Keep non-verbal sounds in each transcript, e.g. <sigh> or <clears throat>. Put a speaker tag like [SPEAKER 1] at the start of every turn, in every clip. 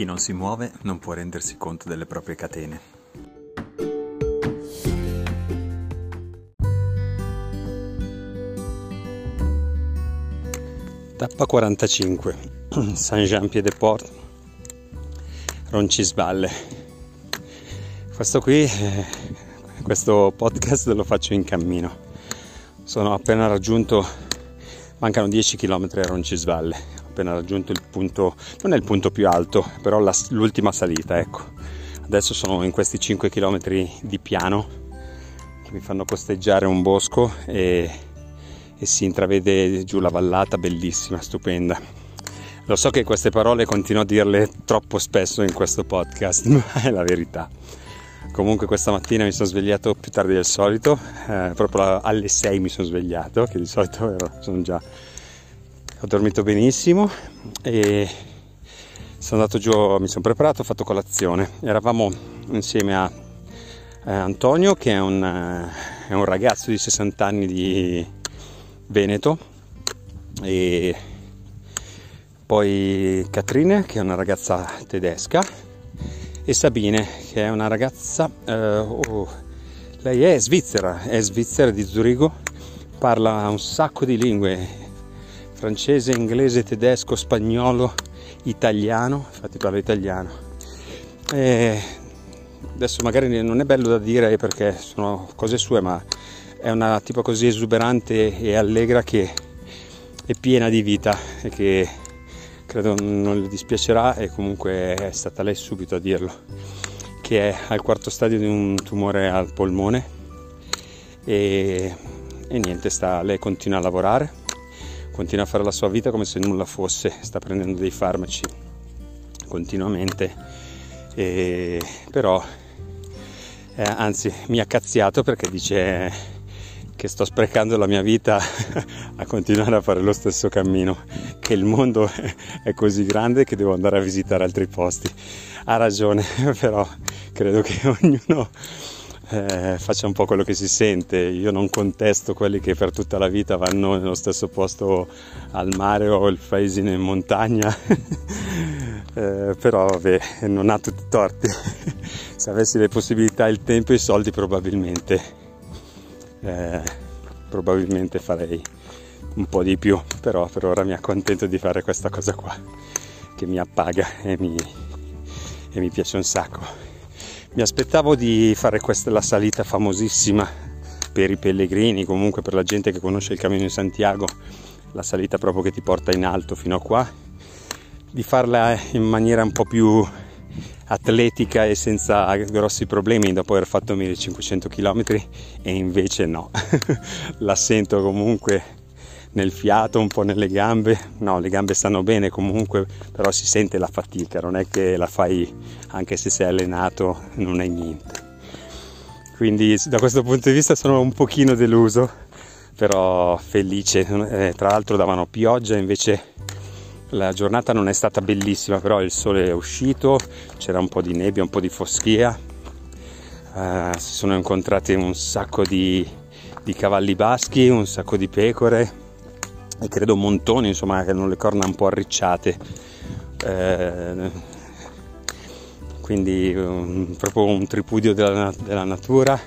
[SPEAKER 1] Chi non si muove non può rendersi conto delle proprie catene.
[SPEAKER 2] Tappa 45, <clears throat> Saint-Jean-Pied-de-Port, Roncisvalle. Questo qui, eh, questo podcast lo faccio in cammino. Sono appena raggiunto, mancano 10 km a Roncisvalle, appena raggiunto il punto, non è il punto più alto, però la, l'ultima salita, ecco. Adesso sono in questi 5 km di piano che mi fanno costeggiare un bosco e e si intravede giù la vallata bellissima, stupenda. Lo so che queste parole continuo a dirle troppo spesso in questo podcast, <laughs> ma è la verità. Comunque questa mattina mi sono svegliato più tardi del solito, eh, proprio alle 6 mi sono svegliato, che di solito ero, sono già... ho dormito benissimo e sono andato giù, mi sono preparato, ho fatto colazione. Eravamo insieme a eh, Antonio che è un, eh, è un ragazzo di 60 anni di Veneto e poi Catrine che è una ragazza tedesca e Sabine che è una ragazza eh, oh, lei è svizzera è svizzera di Zurigo parla un sacco di lingue francese, inglese, tedesco, spagnolo, italiano infatti parla italiano. E adesso magari non è bello da dire perché sono cose sue ma è una tipo così esuberante e allegra che è piena di vita e che credo non le dispiacerà e comunque è stata lei subito a dirlo che è al quarto stadio di un tumore al polmone e, e niente sta, lei continua a lavorare continua a fare la sua vita come se nulla fosse sta prendendo dei farmaci continuamente e, però eh, anzi mi ha cazziato perché dice che sto sprecando la mia vita <laughs> a continuare a fare lo stesso cammino, che il mondo <laughs> è così grande che devo andare a visitare altri posti. Ha ragione, <laughs> però credo che ognuno eh, faccia un po' quello che si sente. Io non contesto quelli che per tutta la vita vanno nello stesso posto al mare o il paesino in montagna. <laughs> eh, però vabbè, non ha tutti i torti. <laughs> Se avessi le possibilità, il tempo e i soldi probabilmente eh, probabilmente farei un po' di più, però per ora mi accontento di fare questa cosa qua che mi appaga e mi, e mi piace un sacco. Mi aspettavo di fare questa la salita famosissima per i pellegrini, comunque per la gente che conosce il Cammino di Santiago, la salita proprio che ti porta in alto fino a qua, di farla in maniera un po' più atletica e senza grossi problemi dopo aver fatto 1500 km e invece no, <laughs> la sento comunque nel fiato, un po' nelle gambe, no le gambe stanno bene comunque, però si sente la fatica, non è che la fai anche se sei allenato, non è niente. Quindi da questo punto di vista sono un pochino deluso, però felice, eh, tra l'altro davano pioggia invece la giornata non è stata bellissima, però il sole è uscito, c'era un po' di nebbia, un po' di foschia. Uh, si sono incontrati un sacco di, di, cavalli baschi, un sacco di pecore e credo montoni, insomma, che hanno le corna un po' arricciate. Uh, quindi um, proprio un tripudio della, della, natura,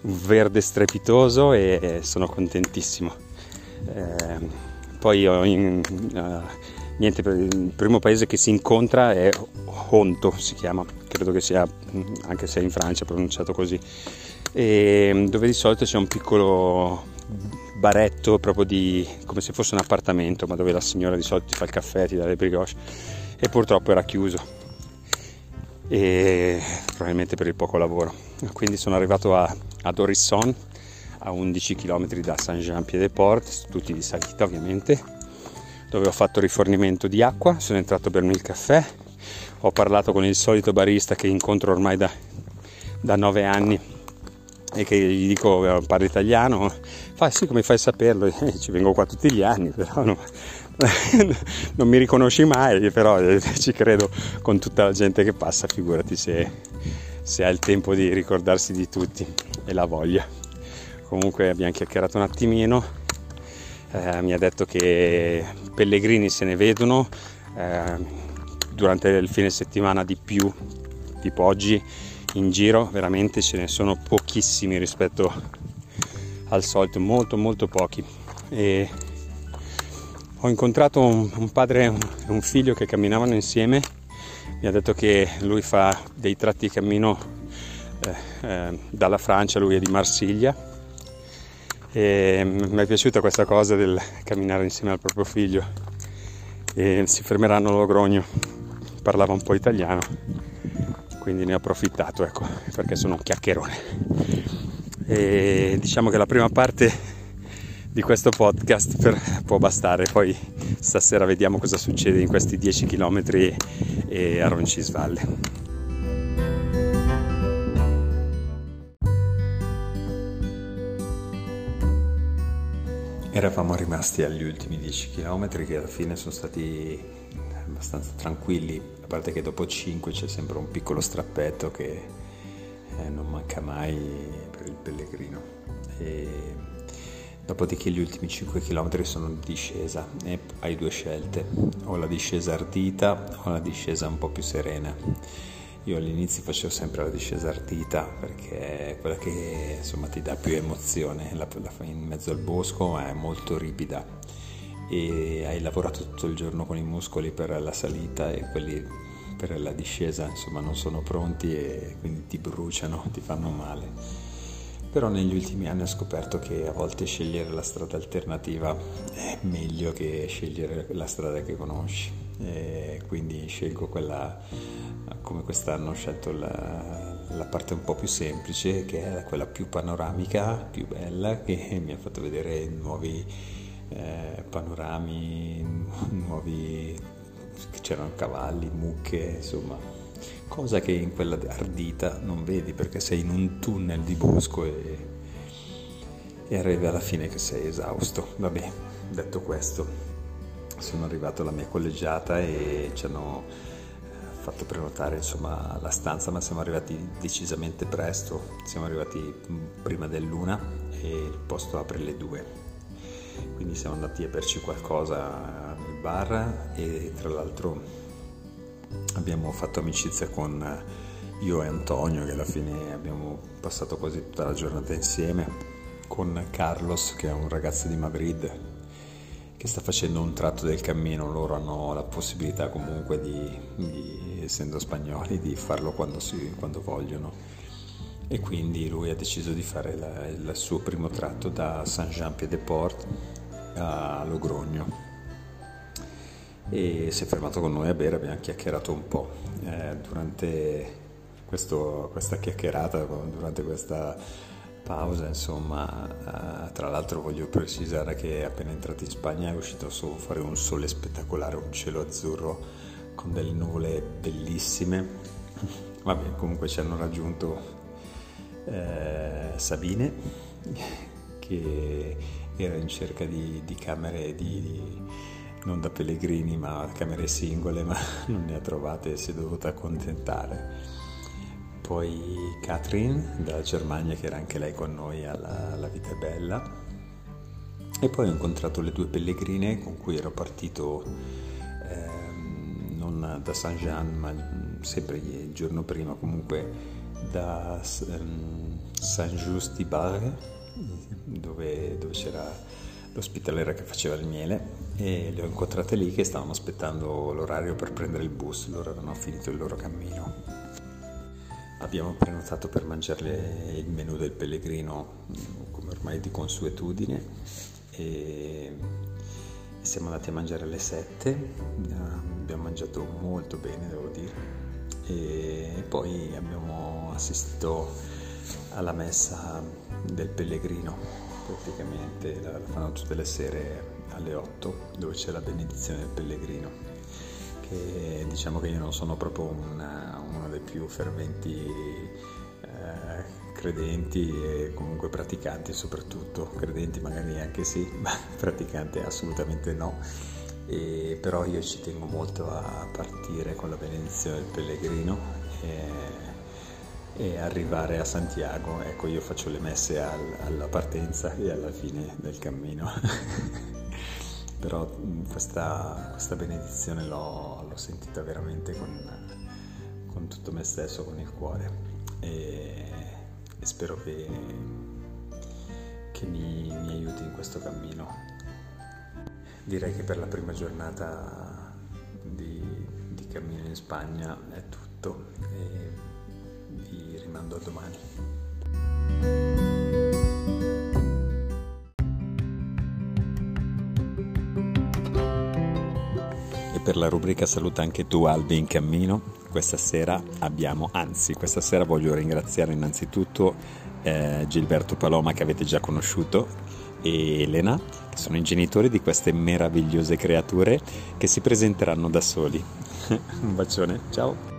[SPEAKER 2] un verde strepitoso e sono contentissimo. Uh, poi ho in, niente, il primo paese che si incontra è Honto, si chiama, credo che sia, anche se in Francia pronunciato così, e dove di solito c'è un piccolo baretto proprio di, come se fosse un appartamento, ma dove la signora di solito ti fa il caffè, ti dà le brioche e purtroppo era chiuso e probabilmente per il poco lavoro. Quindi sono arrivato a, ad Orisson a 11 km da Saint-Jean-Pied-de-Port, tutti di salita ovviamente dove ho fatto rifornimento di acqua, sono entrato a bermi il caffè, ho parlato con il solito barista che incontro ormai da, da nove anni e che gli dico eh, parlo italiano, fa sì come fai a saperlo, <laughs> eh, ci vengo qua tutti gli anni, però no, <laughs> non mi riconosci mai, però eh, ci credo con tutta la gente che passa, figurati se, se ha il tempo di ricordarsi di tutti e la voglia. Comunque abbiamo chiacchierato un attimino eh, mi ha detto che pellegrini se ne vedono, eh, durante il fine settimana di più, tipo oggi in giro veramente ce ne sono pochissimi rispetto al solito, molto molto pochi. E ho incontrato un, un padre e un, figlio che camminavano insieme, mi ha detto che lui fa dei tratti di cammino eh, eh, dalla Francia, lui è di Marsiglia e mi è piaciuta questa cosa del camminare insieme al proprio figlio e si fermeranno a Logrogno, parlava un po' italiano, quindi ne ho approfittato ecco, perché sono un chiacchierone. E diciamo che la prima parte di questo podcast per, può bastare. Poi stasera vediamo cosa succede in questi 10 km e a Roncisvalle.
[SPEAKER 1] Eravamo rimasti agli ultimi 10 km che alla fine sono stati abbastanza tranquilli, a parte che dopo 5 c'è sempre un piccolo strappetto che eh, non manca mai pellegrino. E Dopodiché gli ultimi 5 km sono di discesa e hai due scelte, o la discesa ardita o la discesa un po' più serena. Io all'inizio facevo sempre la discesa ardita perché è quella che insomma, ti dà più emozione, la, la fai in mezzo al bosco ma è molto ripida e hai lavorato tutto il giorno con i muscoli per la salita e quelli per la discesa insomma non sono pronti e quindi ti bruciano, ti fanno male però negli ultimi anni ho scoperto che a volte scegliere la strada alternativa è meglio che scegliere la strada che conosci. E quindi scelgo quella come quest'anno ho scelto la, la parte un po' più semplice che è quella più panoramica, più bella che mi ha fatto vedere nuovi eh, panorami, nuovi c'erano cavalli, mucche, insomma cosa che in quella ardita non vedi perché sei in un tunnel di bosco e, e arrivi alla fine che sei esausto. Vabbè, detto questo, sono arrivato alla mia collegiata e ci hanno eh, fatto prenotare insomma, la stanza, ma siamo arrivati decisamente presto, siamo arrivati mm, prima dell'una e il posto apre alle due. Quindi siamo andati a berci qualcosa nel bar e tra l'altro abbiamo fatto amicizia con eh, io e Antonio che alla fine abbiamo passato quasi tutta la giornata insieme con Carlos che è un ragazzo di Madrid che sta facendo un tratto del cammino. Loro hanno la possibilità comunque di, di essendo spagnoli di farlo quando, si, quando, vogliono. E quindi lui ha deciso di fare la, il suo primo tratto da Saint-Jean-Pied-de-Port a Logrogno e si è fermato con noi a bere, abbiamo chiacchierato un po'. Eh, durante questo, questa chiacchierata, durante questa pausa, insomma, eh, tra l'altro voglio precisare che appena entrati in Spagna è uscito su fuori un sole spettacolare, un cielo azzurro con delle nuvole bellissime. Vabbè, comunque ci hanno raggiunto eh, Sabine che era in cerca di, di camere di non da pellegrini ma camere singole, ma <laughs> non ne ha trovate e si è dovuta accontentare. Poi Catherine dalla Germania che era anche lei con noi alla, alla Vita è Bella. E poi ho incontrato le due pellegrine con cui ero partito ehm, non da Saint-Jean ma sempre il giorno prima comunque da ehm, Saint-Just-di-Bar dove, dove c'era l'ospitaliera che faceva il miele e le ho incontrate lì che stavano aspettando l'orario per prendere il bus, loro avevano finito il loro cammino. Abbiamo prenotato per mangiare il menù del pellegrino come ormai di consuetudine e siamo andati a mangiare alle 7, abbiamo mangiato molto bene devo dire. E poi abbiamo assistito alla messa del pellegrino praticamente la, la fanno tutte le sere alle 8 dove c'è la benedizione del pellegrino che diciamo che io non sono proprio una, uno dei più ferventi eh, credenti e comunque praticanti soprattutto. Credenti magari anche sì <laughs> ma praticanti assolutamente no. E, però io ci tengo molto a partire con la benedizione del pellegrino e, e arrivare a Santiago. Ecco, io faccio le messe al, alla partenza e alla fine del cammino. <laughs> però questa, questa benedizione l'ho, l'ho, sentita veramente con, con, tutto me stesso, con il cuore e, e spero che, che mi, mi aiuti in questo cammino. Direi che per la prima giornata di, di cammino in Spagna è tutto vi rimando a domani. per la rubrica Saluta anche tu Albi in cammino. Questa sera abbiamo, anzi questa sera voglio ringraziare innanzitutto eh, Gilberto Paloma che avete già conosciuto e Elena che sono i genitori di queste meravigliose creature che si presenteranno da soli. <laughs> Un bacione, ciao!